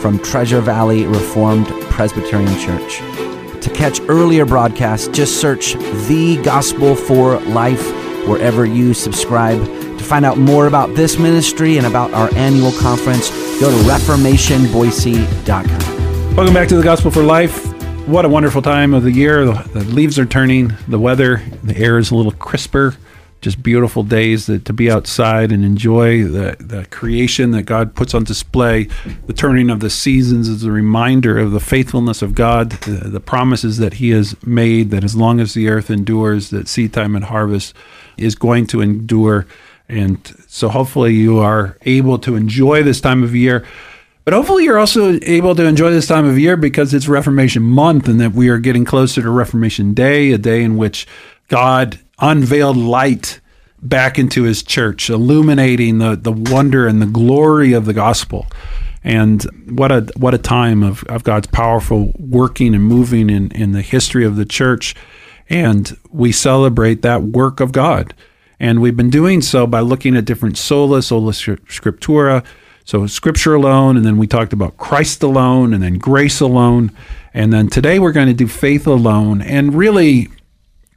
from Treasure Valley Reformed Presbyterian Church. To catch earlier broadcasts, just search The Gospel for Life wherever you subscribe. To find out more about this ministry and about our annual conference, go to reformationboise.com. Welcome back to the Gospel for Life. What a wonderful time of the year. The, leaves are turning, the weather, the air is a little crisper just beautiful days that, to be outside and enjoy the, the creation that God puts on display. The turning of the seasons is a reminder of the faithfulness of God, the, the promises that He has made, that as long as the earth endures, that seed time and harvest is going to endure. And so hopefully you are able to enjoy this time of year. But hopefully, you're also able to enjoy this time of year because it's Reformation Month and that we are getting closer to Reformation Day, a day in which God unveiled light back into his church, illuminating the, the wonder and the glory of the gospel. And what a what a time of, of God's powerful working and moving in, in the history of the church. And we celebrate that work of God. And we've been doing so by looking at different sola, sola scriptura, so scripture alone, and then we talked about Christ alone, and then grace alone. And then today we're going to do faith alone. And really,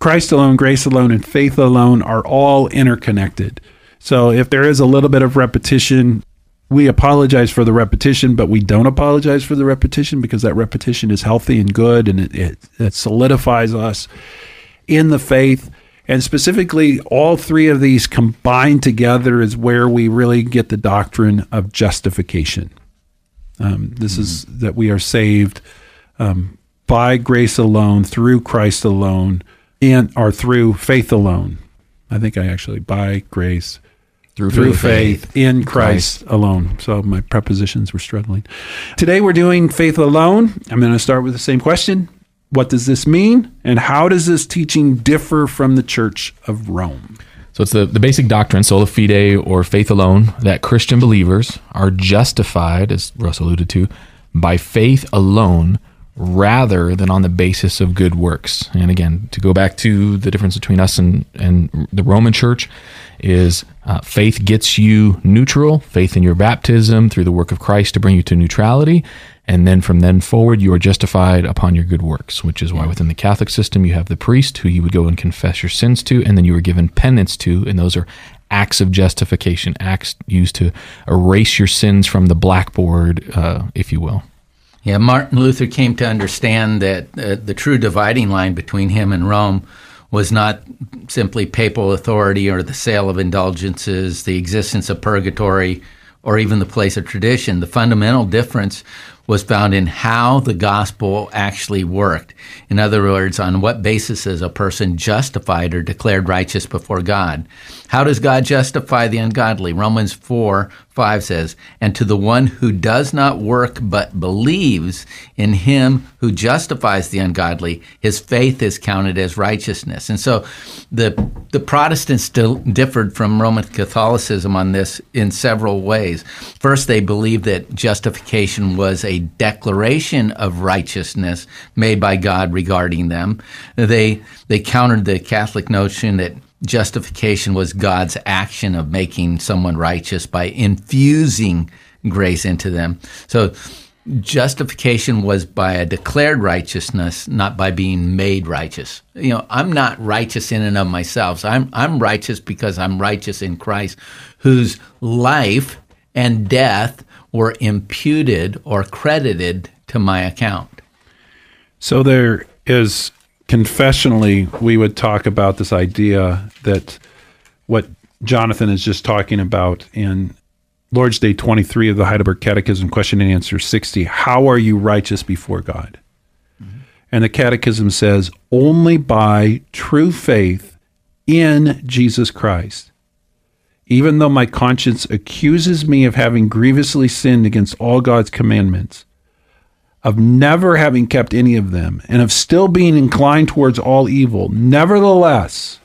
Christ alone, grace alone, and faith alone are all interconnected. So if there is a little bit of repetition, we apologize for the repetition, but we don't apologize for the repetition because that repetition is healthy and good and it, it, it solidifies us in the faith. And specifically, all three of these combined together is where we really get the doctrine of justification. Um, this mm-hmm. is that we are saved um, by grace alone, through Christ alone, and or through faith alone. I think I actually by grace through, through faith, faith, in Christ, Christ, alone. So my prepositions were struggling. Today we're doing faith alone. I'm going to start with the same question. What does this mean? And how does this teaching differ from the Church of Rome? So it's the, the basic doctrine, sola fide or faith alone, that Christian believers are justified, as Russ alluded to, by faith alone rather than on the basis of good works. And again, to go back to the difference between us and, and the Roman church is uh, faith gets you neutral, faith in your baptism through the work of Christ to bring you to neutrality. And then from then forward, you are justified upon your good works, which is why within the Catholic system, you have the priest who you would go and confess your sins to, and then you are given penance to, and those are acts of justification, acts used to erase your sins from the blackboard, uh, if you will. Yeah, Martin Luther came to understand that uh, the true dividing line between him and Rome was not simply papal authority or the sale of indulgences, the existence of purgatory, or even the place of tradition. The fundamental difference was found in how the gospel actually worked. In other words, on what basis is a person justified or declared righteous before God? How does God justify the ungodly? Romans 4 5 says, And to the one who does not work but believes in him who justifies the ungodly, his faith is counted as righteousness. And so the, the Protestants differed from Roman Catholicism on this in several ways. First, they believed that justification was a declaration of righteousness made by God regarding them. They, they countered the Catholic notion that justification was God's action of making someone righteous by infusing grace into them. So justification was by a declared righteousness, not by being made righteous. You know, I'm not righteous in and of myself. I'm I'm righteous because I'm righteous in Christ, whose life and death were imputed or credited to my account. So there is confessionally, we would talk about this idea that what Jonathan is just talking about in Lord's Day 23 of the Heidelberg Catechism, question and answer 60 How are you righteous before God? Mm-hmm. And the Catechism says, only by true faith in Jesus Christ. Even though my conscience accuses me of having grievously sinned against all God's commandments, of never having kept any of them, and of still being inclined towards all evil. Nevertheless,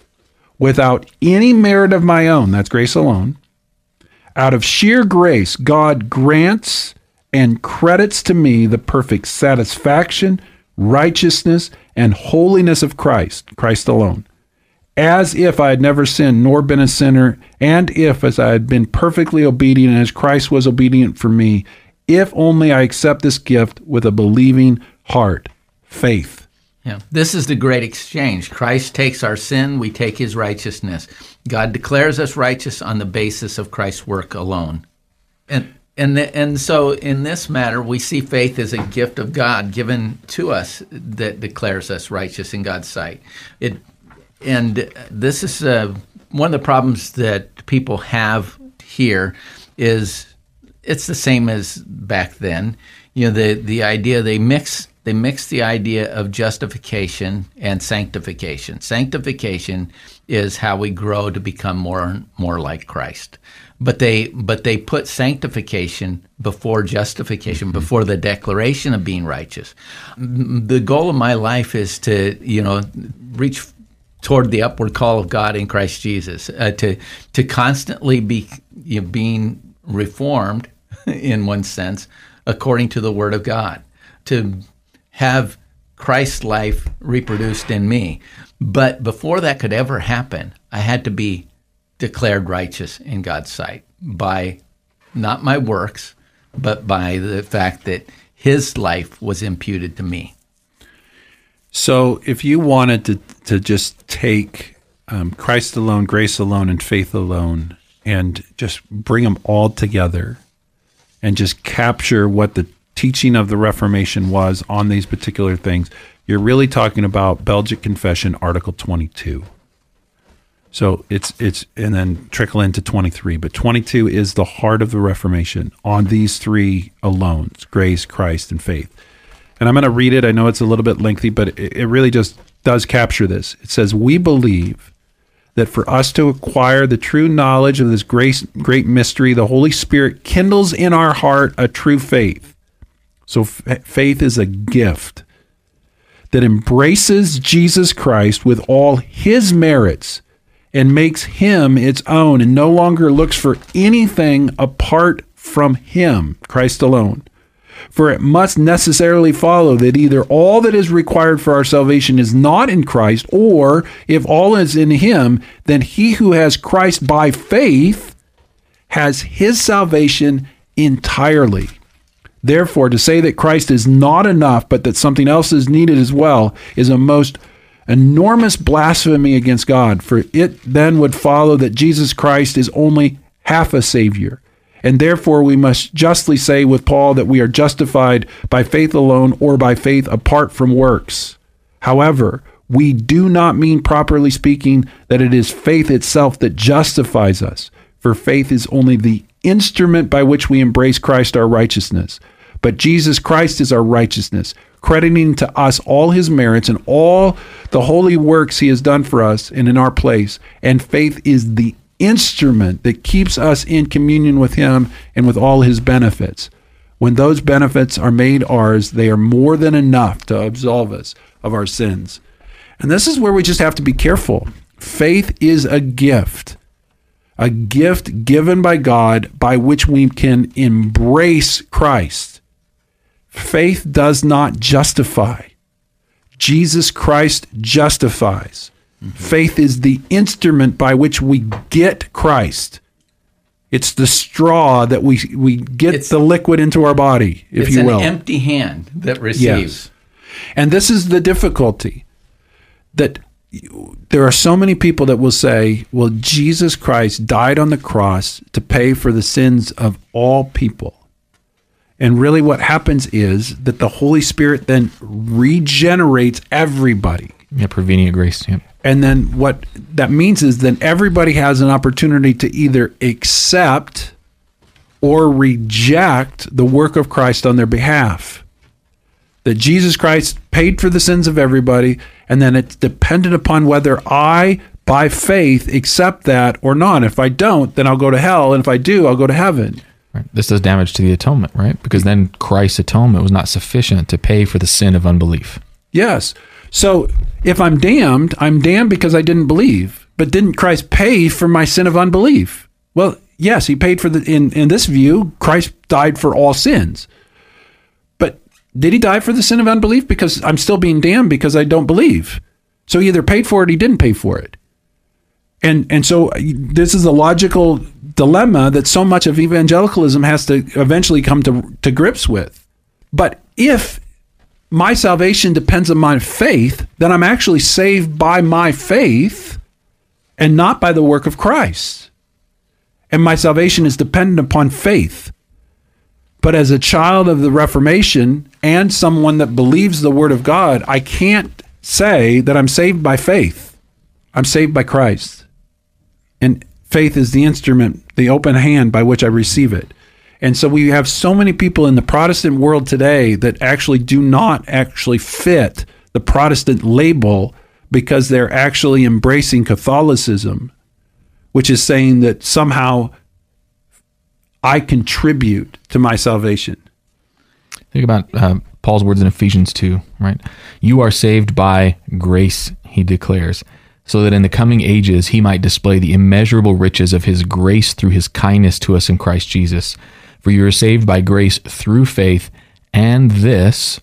without any merit of my own, that's grace alone, out of sheer grace, God grants and credits to me the perfect satisfaction, righteousness, and holiness of Christ, Christ alone, as if I had never sinned nor been a sinner, and if as I had been perfectly obedient as Christ was obedient for me, if only I accept this gift with a believing heart, faith. Yeah. This is the great exchange. Christ takes our sin, we take his righteousness. God declares us righteous on the basis of Christ's work alone. And and and so in this matter we see faith as a gift of God given to us that declares us righteous in God's sight. It and this is uh, one of the problems that people have here is it's the same as back then. You know, the the idea they mix they mix the idea of justification and sanctification. Sanctification is how we grow to become more and more like Christ. But they but they put sanctification before justification, mm-hmm. before the declaration of being righteous. The goal of my life is to, you know, reach toward the upward call of God in Christ Jesus, uh, to to constantly be you know, being reformed in one sense, according to the Word of God, to have Christ's life reproduced in me. But before that could ever happen, I had to be declared righteous in God's sight by not my works, but by the fact that His life was imputed to me. So, if you wanted to, to just take um, Christ alone, grace alone, and faith alone, and just bring them all together and just capture what the teaching of the Reformation was on these particular things, you're really talking about Belgic Confession, Article 22. So it's it's and then trickle into 23, but 22 is the heart of the Reformation on these three alone: grace, Christ, and faith. And I'm going to read it. I know it's a little bit lengthy, but it, it really just does capture this. It says, "We believe that for us to acquire the true knowledge of this great, great mystery, the Holy Spirit kindles in our heart a true faith. So, f- faith is a gift that embraces Jesus Christ with all his merits and makes him its own and no longer looks for anything apart from him, Christ alone. For it must necessarily follow that either all that is required for our salvation is not in Christ, or if all is in Him, then he who has Christ by faith has his salvation entirely. Therefore, to say that Christ is not enough, but that something else is needed as well, is a most enormous blasphemy against God, for it then would follow that Jesus Christ is only half a Savior and therefore, we must justly say with Paul that we are justified by faith alone or by faith apart from works. However, we do not mean, properly speaking, that it is faith itself that justifies us, for faith is only the instrument by which we embrace Christ our righteousness. But Jesus Christ is our righteousness, crediting to us all his merits and all the holy works he has done for us and in our place. And faith is the instrument that keeps us in communion with Him and with all His benefits. When those benefits are made ours, they are more than enough to absolve us of our sins. And this is where we just have to be careful. Faith is a gift, a gift given by God by which we can embrace Christ. Faith does not justify, Jesus Christ justifies. Mm-hmm. Faith is the instrument by which we get Christ. It's the straw that we we get it's, the liquid into our body, if you will. It's an empty hand that receives. Yes. And this is the difficulty that there are so many people that will say, well, Jesus Christ died on the cross to pay for the sins of all people. And really, what happens is that the Holy Spirit then regenerates everybody. Yeah, prevenient grace. Yeah. And then what that means is then everybody has an opportunity to either accept or reject the work of Christ on their behalf. That Jesus Christ paid for the sins of everybody, and then it's dependent upon whether I, by faith, accept that or not. If I don't, then I'll go to hell, and if I do, I'll go to heaven. Right? This does damage to the atonement, right? Because then Christ's atonement was not sufficient to pay for the sin of unbelief. Yes. So if I'm damned, I'm damned because I didn't believe. But didn't Christ pay for my sin of unbelief? Well, yes, he paid for the in in this view, Christ died for all sins. But did he die for the sin of unbelief because I'm still being damned because I don't believe? So he either paid for it or he didn't pay for it. And and so uh, this is a logical dilemma that so much of evangelicalism has to eventually come to to grips with. But if my salvation depends on my faith, then I'm actually saved by my faith and not by the work of Christ. And my salvation is dependent upon faith. But as a child of the Reformation and someone that believes the Word of God, I can't say that I'm saved by faith. I'm saved by Christ. And faith is the instrument, the open hand by which I receive it. And so we have so many people in the Protestant world today that actually do not actually fit the Protestant label because they're actually embracing Catholicism, which is saying that somehow I contribute to my salvation. Think about uh, Paul's words in Ephesians 2, right? You are saved by grace, he declares, so that in the coming ages he might display the immeasurable riches of his grace through his kindness to us in Christ Jesus. For you are saved by grace through faith, and this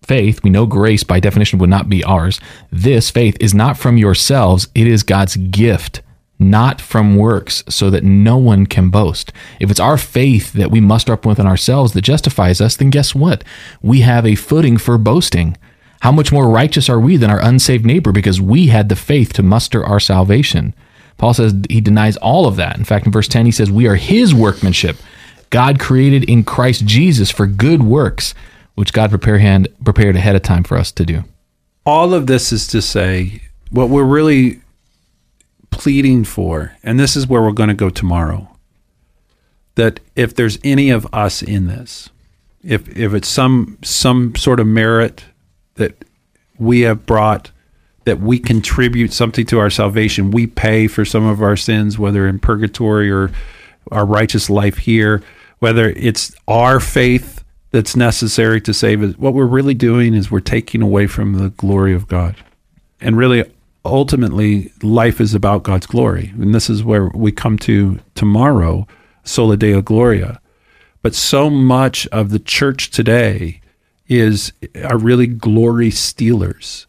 faith, we know grace by definition would not be ours. This faith is not from yourselves, it is God's gift, not from works, so that no one can boast. If it's our faith that we muster up within ourselves that justifies us, then guess what? We have a footing for boasting. How much more righteous are we than our unsaved neighbor because we had the faith to muster our salvation? Paul says he denies all of that. In fact, in verse 10, he says, We are his workmanship God created in Christ Jesus for good works, which God prepare hand, prepared ahead of time for us to do. All of this is to say what we're really pleading for, and this is where we're going to go tomorrow, that if there's any of us in this, if if it's some some sort of merit that we have brought that we contribute something to our salvation, we pay for some of our sins, whether in purgatory or our righteous life here, whether it's our faith that's necessary to save us. What we're really doing is we're taking away from the glory of God. And really, ultimately, life is about God's glory. And this is where we come to tomorrow, Soli Deo Gloria. But so much of the church today is are really glory stealers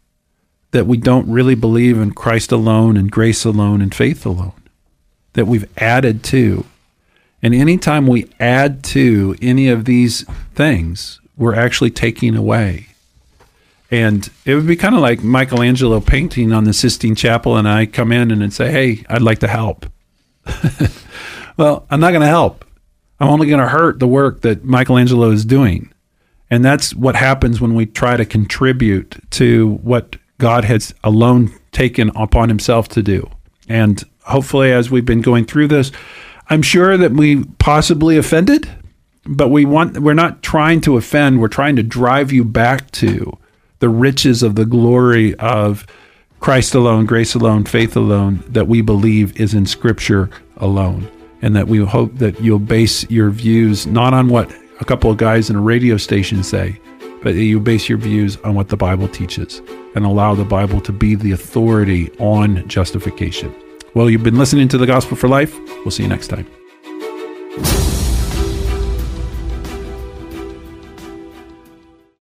that we don't really believe in Christ alone and grace alone and faith alone that we've added to and anytime we add to any of these things, we're actually taking away. And it would be kind of like Michelangelo painting on the Sistine Chapel, and I come in and say, Hey, I'd like to help. well, I'm not going to help. I'm only going to hurt the work that Michelangelo is doing. And that's what happens when we try to contribute to what God has alone taken upon himself to do. And hopefully, as we've been going through this, I'm sure that we possibly offended, but we want we're not trying to offend, we're trying to drive you back to the riches of the glory of Christ alone, grace alone, faith alone that we believe is in scripture alone. And that we hope that you'll base your views not on what a couple of guys in a radio station say, but you base your views on what the Bible teaches and allow the Bible to be the authority on justification. Well, you've been listening to the Gospel for Life. We'll see you next time.